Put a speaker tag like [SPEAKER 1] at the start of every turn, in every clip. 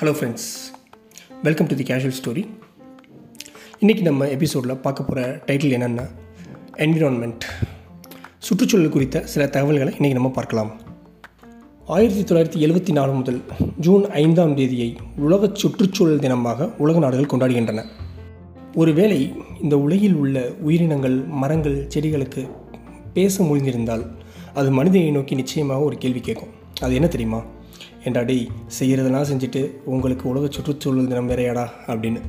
[SPEAKER 1] Hello friends welcome to the casual story இன்றைக்கி நம்ம எபிசோடில் பார்க்க போகிற டைட்டில் என்னென்னா என்விரான்மெண்ட் சுற்றுச்சூழல் குறித்த சில தகவல்களை இன்றைக்கி நம்ம பார்க்கலாம். ஆயிரத்தி தொள்ளாயிரத்தி எழுபத்தி நாலு முதல் ஜூன் ஐந்தாம் தேதியை உலக சுற்றுச்சூழல் தினமாக உலக நாடுகள் கொண்டாடுகின்றன. ஒருவேளை இந்த உலகில் உள்ள உயிரினங்கள் மரங்கள் செடிகளுக்கு பேச முடிந்திருந்தால் அது மனிதனை நோக்கி நிச்சயமாக ஒரு கேள்வி கேட்கும். அது என்ன தெரியுமா? ஏண்டா டேய் செய்கிறதெல்லாம் செஞ்சுட்டு உங்களுக்கு உலக சுற்றுச்சூழல் தினம் வேறையாடா அப்படின்னு.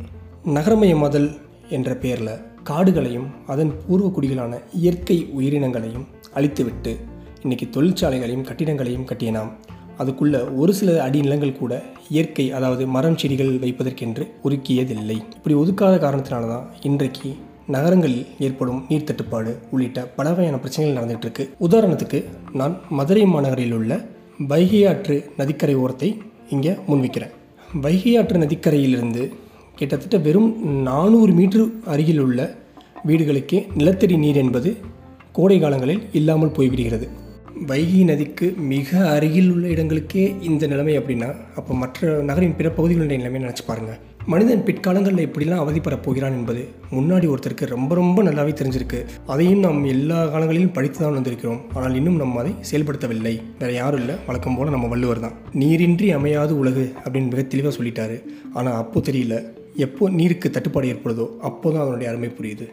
[SPEAKER 1] நகரமயமாதல் என்ற பெயரில் காடுகளையும் அதன் பூர்வ குடிகளான இயற்கை உயிரினங்களையும் அழித்துவிட்டு இன்றைக்கி தொழிற்சாலைகளையும் கட்டிடங்களையும் கட்டிய நாம் அதுக்குள்ள ஒரு சில அடி நிலங்கள் கூட இயற்கை அதாவது மரம் செடிகள் வைப்பதற்கென்று ஒதுக்கியதில்லை இப்படி ஒதுக்காத காரணத்தினால தான் இன்றைக்கு நகரங்களில் ஏற்படும் நீர் தட்டுப்பாடு உள்ளிட்ட பல வகையான பிரச்சனைகள் நடந்துகிட்டு இருக்கு. உதாரணத்துக்கு நான் மதுரை மாநகரில் உள்ள வைகை ஆற்று நதிக்கரை ஓரத்தை இங்கே முன்வைக்கிறேன். வைகை ஆற்று நதிக்கரையிலிருந்து கிட்டத்தட்ட வெறும் நானூறு மீட்டர் அருகில் உள்ள வீடுகளுக்கே நிலத்தடி நீர் என்பது கோடை காலங்களில் இல்லாமல் போய்விடுகிறது. வைகை நதிக்கு மிக அருகில் உள்ள இடங்களுக்கே இந்த நிலைமை அப்படின்னா அப்போ மற்ற நகரின் பிற பகுதிகளுடைய நிலைமை நினச்சி பாருங்கள் மனிதன் பிற்காலங்களில் எப்படிலாம் அவதிப்படப் போகிறான் என்பது முன்னாடி ஒருத்தருக்கு ரொம்ப ரொம்ப நல்லாவே தெரிஞ்சிருக்கு. அதையும் நாம் எல்லா காலங்களிலும் படித்து தான் வந்திருக்கிறோம் ஆனால் இன்னும் நம்ம அதை செயல்படுத்தவில்லை. வேறு யாரும் இல்லை. வழக்கம் போல் நம்ம வள்ளுவர் தான். நீரின்றி அமையாது உலகு அப்படின்னு மிக தெளிவாக சொல்லிட்டாரு. ஆனால் அப்போ தெரியல. எப்போ நீருக்கு தட்டுப்பாடு ஏற்படுதோ அப்போ தான் அதனுடைய அருமை புரியுது.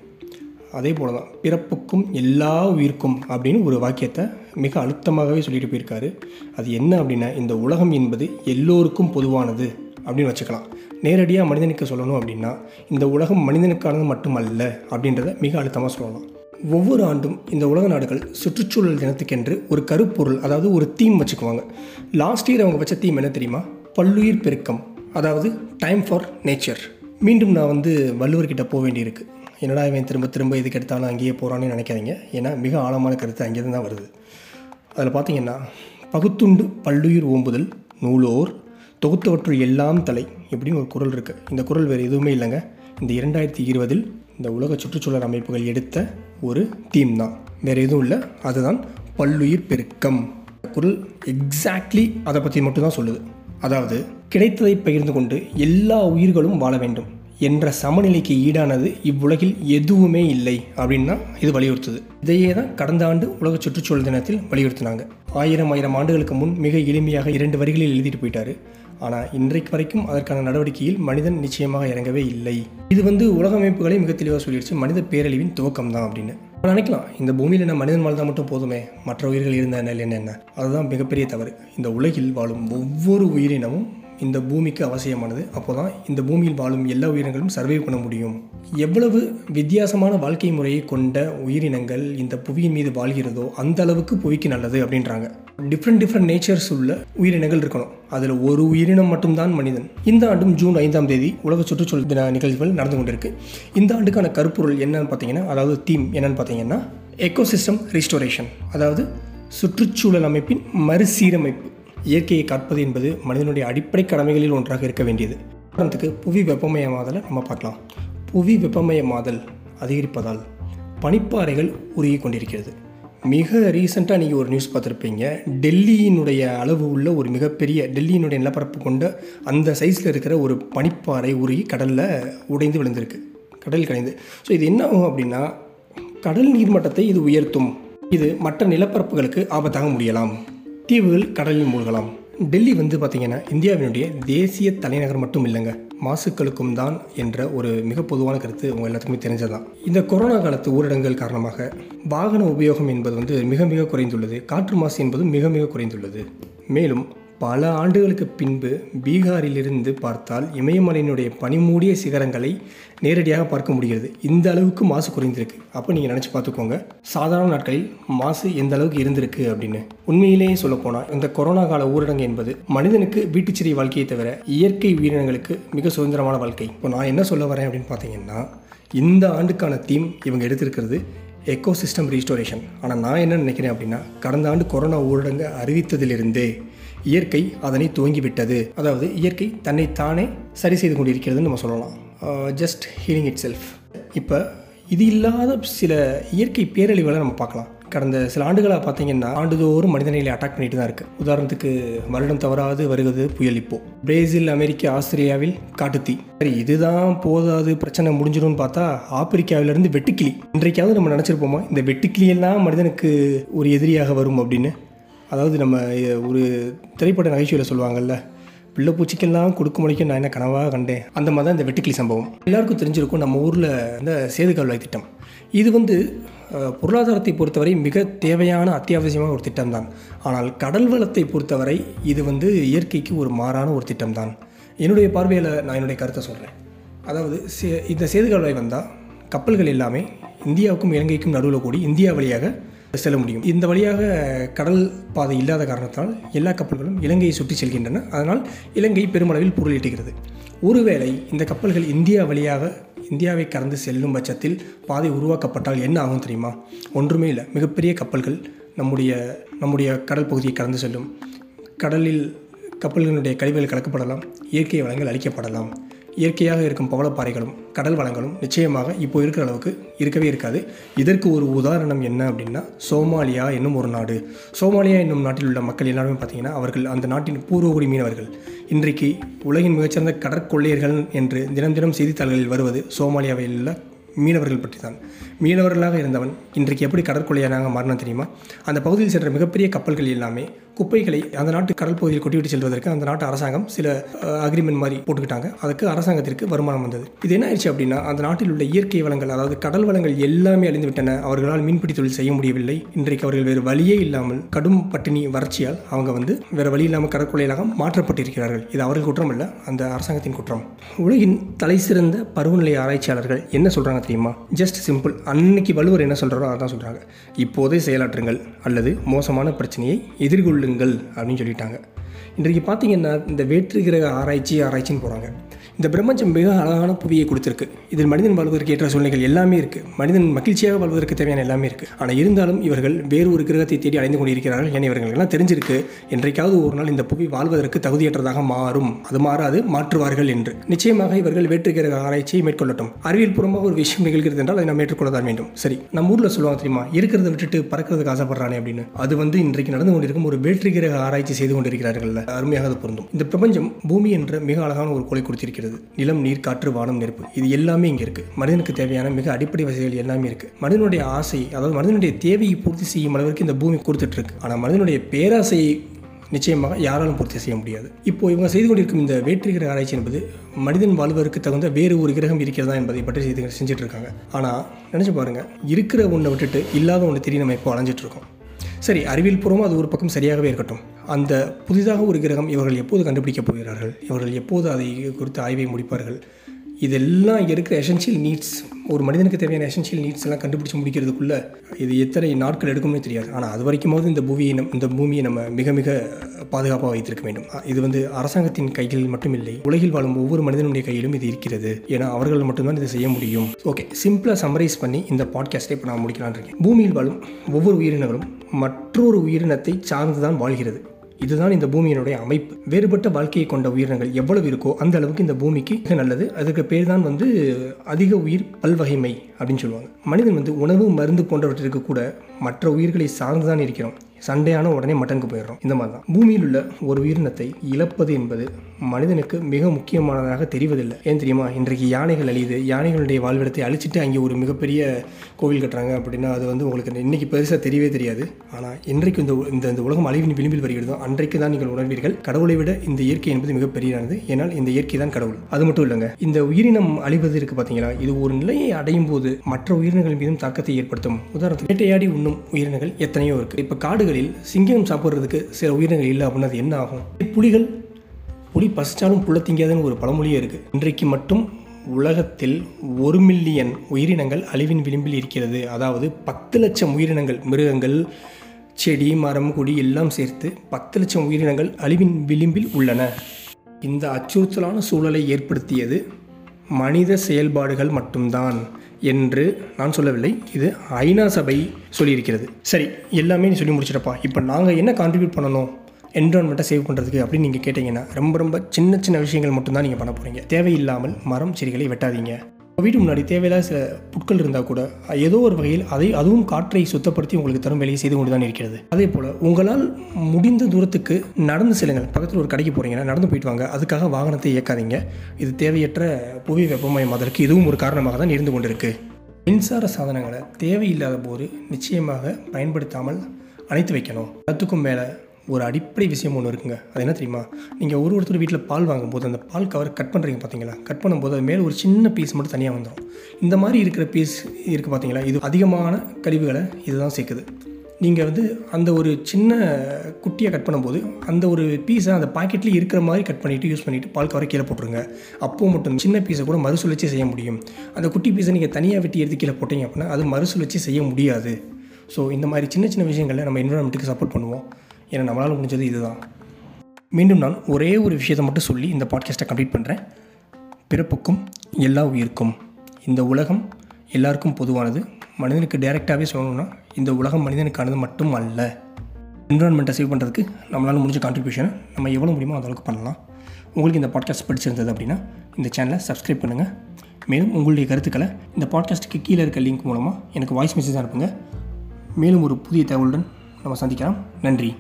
[SPEAKER 1] அதே போல தான் பிறப்புக்கும் எல்லா உயிர்க்கும் அப்படின்னு ஒரு வாக்கியத்தை மிக அழுத்தமாகவே சொல்லிட்டு போயிருக்காரு. அது என்ன அப்படின்னா இந்த உலகம் என்பது எல்லோருக்கும் பொதுவானது அப்படின்னு வச்சுக்கலாம். நேரடியாக மனிதனுக்கு சொல்லணும் அப்படின்னா இந்த உலகம் மனிதனுக்கானது மட்டுமல்ல அப்படின்றத மிக அழுத்தமாக சொல்லலாம் ஒவ்வொரு ஆண்டும் இந்த உலக நாடுகள் சுற்றுச்சூழல் தினத்துக்கென்று ஒரு கருப்பொருள் அதாவது ஒரு தீம் வச்சுக்குவாங்க. லாஸ்ட் இயர் அவங்க வச்ச தீம் என்ன தெரியுமா? பல்லுயிர் பெருக்கம் அதாவது டைம் ஃபார் நேச்சர் மீண்டும் நான் வந்து வள்ளுவர்கிட்ட போக வேண்டியிருக்கு. என்னடா இவன் திரும்ப திரும்ப இதுக்கு எடுத்தாலும் அங்கேயே போகிறான்னு நினைக்காதீங்க. ஏன்னா மிக ஆழமான கருத்து அங்கேருந்து தான் வருது. அதில் பார்த்தீங்கன்னா பகுத்துண்டு பல்லுயிர் ஓம்புதல் நூலோர் தொகுத்தவற்றுள் எல்லாம் தலை எப்படின்னு ஒரு குரல் இருக்குது இந்த குரல் வேறு எதுவுமே இல்லைங்க. இந்த இரண்டாயிரத்தி இருபதில் இந்த உலக சுற்றுச்சூழல் அமைப்புகள் எடுத்த ஒரு தீம் தான். வேறு எதுவும் இல்லை. அதுதான் பல்லுயிர் பெருக்கம். குரல் எக்ஸாக்ட்லி அதை பற்றி மட்டும்தான் சொல்லுது. அதாவது கிடைத்ததை பகிர்ந்து கொண்டு எல்லா உயிர்களும் வாழ வேண்டும் என்ற சமநிலைக்கு ஈடானது இவ்வுலகில் எதுவுமே இல்லை அப்படின்னா இது வலியுறுத்துது. இதையே தான் கடந்த ஆண்டு உலக சுற்றுச்சூழல் தினத்தில் வலியுறுத்தினாங்க. ஆயிரம் ஆயிரம் ஆண்டுகளுக்கு முன் மிக எளிமையாக இரண்டு வரிகளில் எழுதிட்டு போயிட்டாரு. ஆனால் இன்றைக்கு வரைக்கும் அதற்கான நடவடிக்கையில் மனிதன் நிச்சயமாக இறங்கவே இல்லை. இது வந்து உலக அமைப்புகளை மிக தெளிவாக சொல்லிடுச்சு. மனித பேரழிவின் துவக்கம் தான் அப்படின்னு நினைக்கலாம் இந்த பூமியில் என்ன மனிதன் வாழ்ந்தால் மட்டும் போதுமே? மற்ற உயிர்கள் இருந்த என்ன என்ன? அதுதான் மிகப்பெரிய தவறு. இந்த உலகில் வாழும் ஒவ்வொரு உயிரினமும் இந்த பூமிக்கு அவசியமானது. அப்போ தான் இந்த பூமியில் வாழும் எல்லா உயிரினங்களும் சர்வைவ் பண்ண முடியும். எவ்வளவு வித்தியாசமான வாழ்க்கை முறையை கொண்ட உயிரினங்கள் இந்த புவியின் மீது வாழ்கிறதோ அந்த அளவுக்கு புவிக்கு நல்லது அப்படின்றாங்க. டிஃப்ரெண்ட் டிஃப்ரெண்ட் நேச்சர்ஸ் உள்ள உயிரினங்கள் இருக்கணும். அதில் ஒரு உயிரினம் மட்டும்தான் மனிதன். இந்த ஆண்டும் ஜூன் ஐந்தாம் தேதி உலக சுற்றுச்சூழல் தின நிகழ்வுகள் நடந்து கொண்டிருக்கு. இந்த ஆண்டுக்கான கருப்பொருள் என்னன்னு பார்த்தீங்கன்னா அதாவது தீம் என்னன்னு பார்த்தீங்கன்னா எக்கோசிஸ்டம் ரிஸ்டோரேஷன் அதாவது சுற்றுச்சூழல் அமைப்பின் மறுசீரமைப்பு. இயற்கையை காப்பது என்பது மனிதனுடைய அடிப்படை கடமைகளில் ஒன்றாக இருக்க வேண்டியது. உதாரணத்துக்கு புவி வெப்பமயமாதலை நம்ம பார்க்கலாம். புவி வெப்பமயமாதல் அதிகரிப்பதால் பனிப்பாறைகள் உருகி கொண்டிருக்கிறது. மிக ரீசெண்டாக நீங்கள் ஒரு நியூஸ் பார்த்துருப்பீங்க. டெல்லியினுடைய அளவு உள்ள ஒரு மிகப்பெரிய டெல்லியினுடைய நிலப்பரப்பு கொண்ட அந்த சைஸில் இருக்கிற ஒரு பனிப்பாறை உருகி கடலில் உடைந்து விழுந்திருக்கு. கடல் கடைந்து ஸோ இது என்ன ஆகும் அப்படின்னா கடல் நீர்மட்டத்தை இது உயர்த்தும். இது மற்ற நிலப்பரப்புகளுக்கு ஆபத்தாக முடியலாம். தீவுகள் கடலில் மூழ்கலாம். டெல்லி வந்து பார்த்திங்கன்னா இந்தியாவினுடைய தேசிய தலைநகர் மட்டும் இல்லைங்க. மாசுக்களுக்கும் தான் என்ற ஒரு மிக பொதுவான கருத்து உங்கள் எல்லாத்துக்குமே தெரிஞ்சதான் இந்த கொரோனா காலத்து ஊரடங்கள் காரணமாக வாகன உபயோகம் என்பது வந்து மிக மிக குறைந்துள்ளது. காற்று மாசு என்பதும் மிக மிக குறைந்துள்ளது. மேலும் பல ஆண்டுகளுக்கு பின்பு பீகாரிலிருந்து பார்த்தால் இமயமலையினுடைய பனிமூடிய சிகரங்களை நேரடியாக பார்க்க முடிகிறது. இந்த அளவுக்கு மாசு குறைந்திருக்கு. அப்போ நீங்கள் நினச்சி பார்த்துக்கோங்க. சாதாரண நாட்களில் மாசு எந்த அளவுக்கு இருந்திருக்கு அப்படின்னு. உண்மையிலேயே சொல்லப்போனால் இந்த கொரோனா கால ஊரடங்கு என்பது மனிதனுக்கு வீட்டுச்சிறை வாழ்க்கையை தவிர இயற்கை உயிரினங்களுக்கு மிக சுதந்திரமான வாழ்க்கை. இப்போ நான் என்ன சொல்ல வரேன் அப்படின்னு பார்த்தீங்கன்னா இந்த ஆண்டுக்கான தீம் இவங்க எடுத்திருக்கிறது எக்கோசிஸ்டம் ரீஸ்டோரேஷன் ஆனால் நான் என்ன நினைக்கிறேன் அப்படின்னா கடந்த ஆண்டு கொரோனா ஊரடங்கு அறிவித்ததிலிருந்தே இயற்கை அதனை துவங்கிவிட்டது. அதாவது இயற்கை தன்னை தானே சரி செய்து கொண்டிருக்கிறதுன்னு நம்ம சொல்லலாம். ஜஸ்ட் ஹீலிங் இட் செல்ஃப் இப்போ இது இல்லாத சில இயற்கை பேரழிவுகளை நம்ம பார்க்கலாம். கடந்த சில ஆண்டுகளாக பார்த்தீங்கன்னா ஆண்டுதோறும் மனிதனைகளை அட்டாக் பண்ணிட்டு தான் இருக்குது உதாரணத்துக்கு வருடம் தவறாது வருகிறது புயல் இப்போ. பிரேசில் அமெரிக்கா ஆஸ்திரேலியாவில் காட்டுத்தீ சரி இதுதான் போதாது பிரச்சனை முடிஞ்சிடும்னு பார்த்தா ஆப்பிரிக்காவிலிருந்து வெட்டுக்கிளி. இன்றைக்காவது நம்ம நினச்சிருப்போமா இந்த வெட்டுக்கிளியெல்லாம் மனிதனுக்கு ஒரு எதிரியாக வரும் அப்படின்னு? அதாவது நம்ம ஒரு திரைப்பட நகைச்சுவையில் சொல்லுவாங்கல்ல பிள்ளைப்பூச்சிக்கெல்லாம் கொடுக்கும் கொடுக்க நான் என்ன கனவாக கண்டேன்? அந்த மாதிரி தான் இந்த வெட்டுக்கிளி சம்பவம். எல்லாருக்கும் தெரிஞ்சிருக்கும் நம்ம ஊரில் இந்த சேது கால்வாய் திட்டம். இது வந்து பொருளாதாரத்தை பொறுத்தவரை மிக தேவையான அத்தியாவசியமான ஒரு திட்டம் தான். ஆனால் கடல் வளத்தை பொறுத்தவரை இது வந்து இயற்கைக்கு ஒரு மாறான ஒரு திட்டம் தான். என்னுடைய பார்வையில் நான் என்னுடைய கருத்தை சொல்கிறேன் அதாவது சே- இந்த சேது கால்வாய் வந்தால் கப்பல்கள் எல்லாமே இந்தியாவுக்கும் இலங்கைக்கும் நடுவில் கூடி இந்தியா வழியாக செல்ல முடியும். இந்த வழியாக கடல் பாதை இல்லாத காரணத்தால் எல்லா கப்பல்களும் இலங்கையை சுற்றி செல்கின்றன. அதனால் இலங்கை பெருமளவில் பொருளீட்டுகிறது ஒருவேளை இந்த கப்பல்கள் இந்தியா வழியாக இந்தியாவை கடந்து செல்லும் பட்சத்தில் பாதை உருவாக்கப்பட்டால் என்ன ஆகும் தெரியுமா? ஒன்றுமே இல்லை. மிகப்பெரிய கப்பல்கள் நம்முடைய நம்முடைய கடல் பகுதியை கடந்து செல்லும். கடலில் கப்பல்களுடைய கழிவுகள் கலக்கப்படலாம். இயற்கை வளங்கள் அழிக்கப்படலாம். இயற்கையாக இருக்கும் பவளப்பாறைகளும் கடல் வளங்களும் நிச்சயமாக இப்போ இருக்கிற அளவுக்கு இருக்கவே இருக்காது. இதற்கு ஒரு உதாரணம் என்ன அப்படின்னா சோமாலியா என்னும் ஒரு நாடு. சோமாலியா என்னும் நாட்டில் உள்ள மக்கள் எல்லாருமே பார்த்தீங்கன்னா அவர்கள் அந்த நாட்டின் பூர்வகுடி மீனவர்கள். இன்றைக்கு உலகின் மிகச்சிறந்த கடற்கொள்ளையர்கள் என்று தினம் தினம் செய்தித்தாள்களில் வருவது சோமாலியாவில் உள்ள மீனவர்கள் பற்றி தான் மீனவர்களாக இருந்தவன் இன்றைக்கு எப்படி கடற்கொள்ளையனாக மாறினான் தெரியுமா? அந்த பகுதியில் சென்ற மிகப்பெரிய கப்பல்கள் எல்லாமே குப்பைகளை அந்த நாட்டு கடல் பகுதியில் கொட்டிவிட்டு செல்வதற்கு அந்த நாட்டு அரசாங்கம் சில அக்ரிமெண்ட் மாதிரி போட்டுக்கிட்டாங்க. அதுக்கு அரசாங்கத்திற்கு வருமானம் வந்தது. இது என்ன ஆயிடுச்சு அப்படின்னா அந்த நாட்டில் உள்ள இயற்கை வளங்கள் அதாவது கடல் வளங்கள் எல்லாமே அழிந்து விட்டன அவர்களால் மீன்பிடி தொழில் செய்ய முடியவில்லை. இன்றைக்கு அவர்கள் வேறு வழியே இல்லாமல் கடும் பட்டினி வறட்சியால் அவங்க வந்து வேறு வழி இல்லாமல் கடற்கொலையிலாக மாற்றப்பட்டிருக்கிறார்கள். இது அவர்கள் குற்றம் அல்ல அந்த அரசாங்கத்தின் குற்றம். உலகின் தலை சிறந்த பருவநிலை ஆராய்ச்சியாளர்கள் என்ன சொல்கிறாங்க தெரியுமா? ஜஸ்ட் சிம்பிள் அன்னைக்கு வள்ளுவர் என்ன சொல்கிறாரோ அதான் சொல்கிறாங்க இப்போதே செயலாற்றுங்கள் அல்லது மோசமான பிரச்சனையை விடுங்கள் அப்படின்னு சொல்லிட்டாங்க. இன்றைக்கு பார்த்தீங்கன்னா இந்த வேற்று கிரக ஆராய்ச்சி ஆராய்ச்சின்னு போகிறாங்க இந்த பிரபஞ்சம் மிக அழகான புவியை கொடுத்துருக்கு. இதில் மனிதன் வாழ்வதற்கு ஏற்ற சூழ்நிலைகள் எல்லாமே இருக்குது மனிதன் மகிழ்ச்சியாக வாழ்வதற்கு தேவையான எல்லாமே இருக்குது ஆனால் இருந்தாலும் இவர்கள் வேறு ஒரு கிரகத்தை தேடி அடைந்து கொண்டிருக்கிறார்கள் ஏன்னா இவர்களுக்கெல்லாம் தெரிஞ்சிருக்கு. என்றைக்காவது ஒரு நாள் இந்த புவி வாழ்வதற்கு தகுதியற்றதாக மாறும். அது மாறாது மாற்றுவார்கள் என்று. நிச்சயமாக இவர்கள் வேற்று கிரக ஆராய்ச்சியை மேற்கொள்ளட்டும். அறிவியல் பூர்வமாக ஒரு விஷயம் நிகழ்கிறது என்றால் அதை நாம் ஏற்றுக்கொள்ளதான் வேண்டும். சரி நம்ம ஊரில் சொல்லுவாங்க தெரியுமா? இருக்கிறத விட்டுட்டு பறக்கிறதுக்கு ஆசைப்படுறானே அப்படின்னு. அது வந்து இன்றைக்கு நடந்து கொண்டிருக்கும் ஒரு வேற்று கிரக ஆராய்ச்சி செய்து கொண்டிருக்கிறார்கள் அருமையாக பொருந்தும். இந்த பிரபஞ்சம் பூமி என்ற மிக அழகான ஒரு கொலை கொடுத்திருக்கிறது. நிலம் நீர் காற்று வானம் நெருப்பு. இது எல்லாமே இங்கே இருக்கு. மனிதனுக்கு தேவையான மிக அடிப்படை வசதிகள் எல்லாமே இருக்கு. மனிதனுடைய ஆசை அதாவது மனிதனுடைய தேவையை பூர்த்தி செய்யும் அளவிற்கு இந்த பூமி கொடுத்துட்டு இருக்கு ஆனால் மனிதனுடைய பேராசையை நிச்சயமாக யாராலும் பூர்த்தி செய்ய முடியாது. இப்போ இவங்க செய்து கொண்டிருக்கும் இந்த வேற்றுகிற ஆராய்ச்சி என்பது மனிதன் வாழ்வதற்கு தகுந்த வேறு ஒரு கிரகம் இருக்கிறதா என்பதை பற்றி செய்து செஞ்சுட்டு இருக்காங்க ஆனால் நினச்சி பாருங்க இருக்கிற ஒன்றை விட்டுட்டு இல்லாத ஒன்று தெரிய நம்ம இப்போ அலைஞ்சிட்டு இருக்கோம் சரி அறிவியல் பூர்வமாக அது ஒரு பக்கம் சரியாகவே இருக்கட்டும். அந்த புதிதாக ஒரு கிரகம் இவர்கள் எப்போது கண்டுபிடிக்கப் போகிறார்கள்? இவர்கள் எப்போது அதை குறித்து ஆய்வை முடிப்பார்கள்? இதெல்லாம் இருக்கிற எசென்ஷியல் நீட்ஸ் ஒரு மனிதனுக்கு தேவையான எசென்ஷியல் நீட்ஸ் எல்லாம் கண்டுபிடிச்சு முடிக்கிறதுக்குள்ளே இது எத்தனை நாட்கள் எடுக்கும்னே தெரியாது. ஆனால் அது வரைக்குமாவது இந்த பூமியை நம் இந்த பூமியை நம்ம மிக மிக பாதுகாப்பாக வைத்திருக்க வேண்டும். இது வந்து அரசாங்கத்தின் கைகளில் மட்டும் இல்லை உலகில் வாழும் ஒவ்வொரு மனிதனுடைய கையிலும் இது இருக்கிறது. ஏன்னா அவர்கள் மட்டும்தான் இதை செய்ய முடியும். ஓகே சிம்பிளாக சம்மரைஸ் பண்ணி இந்த பாட்காஸ்ட்டை இப்போ நான் முடிக்கலான் இருக்கேன். பூமியில் வாழும் ஒவ்வொரு உயிரினங்களும் மற்றொரு உயிரினத்தை சார்ந்து தான் வாழ்கிறது. இதுதான் இந்த பூமியினுடைய அமைப்பு. வேறுபட்ட வாழ்க்கையை கொண்ட உயிரினங்கள் எவ்வளவு இருக்கோ அந்த அளவுக்கு இந்த பூமிக்கு மிக நல்லது. அதுக்கு பேர் தான் வந்து அதிக உயிர் பல்வகைமை அப்படின்னு சொல்லுவாங்க. மனிதன் வந்து உணவு மருந்து போன்றவற்றிற்கு கூட மற்ற உயிர்களை சார்ந்து தான் இருக்கிறோம் சண்டையான உடனே மட்டனுக்கு போயிடுறோம். இந்த மாதிரி தான். பூமியில் உள்ள ஒரு உயிரினத்தை இழப்பது என்பது மனிதனுக்கு மிக முக்கியமானதாக தெரிவதில்லை. ஏன் தெரியுமா? இன்றைக்கு யானைகள் அழியுது. யானைகளுடைய வாழ்விடத்தை அழிச்சிட்டு அங்கே ஒரு மிகப்பெரிய கோவில் கட்டுறாங்க அப்படின்னா அது வந்து உங்களுக்கு இன்னைக்கு பெருசாக தெரியவே தெரியாது. ஆனால் இன்றைக்கு இந்த இந்த இந்த உலகம் அழிவின் விளிம்பில் வருகிறதோ. அன்றைக்கு தான் நீங்கள் உணர்வீர்கள் கடவுளை விட இந்த இயற்கை என்பது மிகப்பெரியதானது ஏன்னால் இந்த இயற்கை தான் கடவுள். அது மட்டும் இல்லைங்க. இந்த உயிரினம் அழிவது இருக்குது பார்த்தீங்களா இது ஒரு நிலையை அடையும் போது மற்ற உயிரினங்கள் மீதும் தாக்கத்தை ஏற்படுத்தும். உதாரணத்துக்கு வேட்டையாடி உண்ணும் உயிரினங்கள் எத்தனையோ இருக்கு. இப்போ காடு காடுகளில் சிங்கம் சாப்பிட்றதுக்கு சில உயிரினங்கள் இல்லை அப்படின்னா அது என்ன ஆகும்? புலிகள் புலி பசிச்சாலும் புள்ள திங்காதுன்னு ஒரு பழமொழியே இருக்குது இன்றைக்கு மட்டும் உலகத்தில் ஒரு மில்லியன் உயிரினங்கள் அழிவின் விளிம்பில் இருக்கிறது. அதாவது பத்து லட்சம் உயிரினங்கள் மிருகங்கள் செடி மரம் கொடி எல்லாம் சேர்த்து பத்து லட்சம் உயிரினங்கள் அழிவின் விளிம்பில் உள்ளன. இந்த அச்சுறுத்தலான சூழலை ஏற்படுத்தியது மனித செயல்பாடுகள் மட்டும்தான் என்று நான் சொல்லவில்லை. இது ஐநா சபை சொல்லியிருக்கிறது. சரி எல்லாமே நீ சொல்லி முடிச்சிடப்பா இப்போ நாங்கள் என்ன கான்ட்ரிபியூட் பண்ணணும்? என்விரான்மெண்ட்டை சேவ் பண்ணுறதுக்கு அப்படின்னு நீங்கள் கேட்டிங்கன்னா ரொம்ப ரொம்ப சின்ன சின்ன விஷயங்கள் மட்டும்தான் நீங்கள் பண்ண போகிறீங்க தேவையில்லாமல் மரம் செடிகளை வெட்டாதீங்க. வீட்டு முன்னாடி தேவையில்லாத சில புட்கள் இருந்தால் கூட ஏதோ ஒரு வகையில் அதை அதுவும் காற்றை சுத்தப்படுத்தி உங்களுக்கு தரும் வேலையை செய்து கொண்டு தான் இருக்கிறது. அதே போல் உங்களால் முடிந்த தூரத்துக்கு நடந்து செல்லுங்கள். பக்கத்தில் ஒரு கடைக்கு போகிறீங்கன்னா நடந்து போயிட்டு வாங்க. அதுக்காக வாகனத்தை இயக்காதீங்க. இது தேவையற்ற புவி வெப்பமயமாதலுக்கு இதுவும் ஒரு காரணமாக தான் இருந்து கொண்டிருக்கு. மின்சார சாதனங்களை தேவையில்லாத போது நிச்சயமாக பயன்படுத்தாமல் அணைத்து வைக்கணும். எல்லாத்துக்கும் மேலே ஒரு அடிப்படை விஷயம் ஒன்று இருக்குங்க. அது என்ன தெரியுமா? நீங்கள் ஒரு ஒருத்தர் வீட்டில் பால் வாங்கும்போது அந்த பால் கவர் கட் பண்ணுறீங்க பார்த்தீங்களா கட் பண்ணும்போது அது மேலே ஒரு சின்ன பீஸ் மட்டும் தனியாக வந்துடும் இந்த மாதிரி இருக்கிற பீஸ் இருக்குது பார்த்தீங்களா இது அதிகமான கழிவுகளை இதுதான் சேர்க்குது. நீங்கள் வந்து அந்த ஒரு சின்ன குட்டியை கட் பண்ணும்போது அந்த ஒரு பீஸை அந்த பாக்கெட்லேயே இருக்கிற மாதிரி கட் பண்ணிவிட்டு யூஸ் பண்ணிவிட்டு பால் கவரை கீழே போட்டுருங்க. அப்போது மட்டும் சின்ன பீஸை கூட மறுசுழற்சி செய்ய முடியும். அந்த குட்டி பீஸை நீங்கள் தனியாக வெட்டி எடுத்து கீழே போட்டீங்க அப்படின்னா அது மறுசுழற்சி செய்ய முடியாது. ஸோ இந்த மாதிரி சின்ன சின்ன விஷயங்களை நம்ம என்விரான்மெண்ட்டுக்கு சப்போர்ட் பண்ணுவோம். ஏன்னா நம்மளால் முடிஞ்சது இதுதான். மீண்டும் நான் ஒரே ஒரு விஷயத்தை மட்டும் சொல்லி இந்த பாட்காஸ்ட்டை கம்ப்ளீட் பண்ணுறேன் பிறப்புக்கும் எல்லா உயிருக்கும். இந்த உலகம் எல்லாருக்கும் பொதுவானது. மனிதனுக்கு டைரெக்டாகவே சொல்லணும்னா இந்த உலகம் மனிதனுக்கானது மட்டும் அல்ல. என்விரான்மெண்ட்டை சேவ் பண்ணுறதுக்கு நம்மளால் முடிஞ்ச கான்ட்ரிபியூஷனை நம்ம எவ்வளோ முடியுமோ அந்தளவுக்கு பண்ணலாம். உங்களுக்கு இந்த பாட்காஸ்ட் பிடிச்சிருந்தது அப்படின்னா இந்த சேனலை சப்ஸ்கிரைப் பண்ணுங்கள் மேலும் உங்களுடைய கருத்துக்களை இந்த பாட்காஸ்ட்டுக்கு கீழே இருக்க லிங்க் மூலமாக எனக்கு வாய்ஸ் மெசேஜ் அனுப்புங்க. மேலும் ஒரு புதிய தகவலுடன் நம்ம சந்திக்கலாம். நன்றி.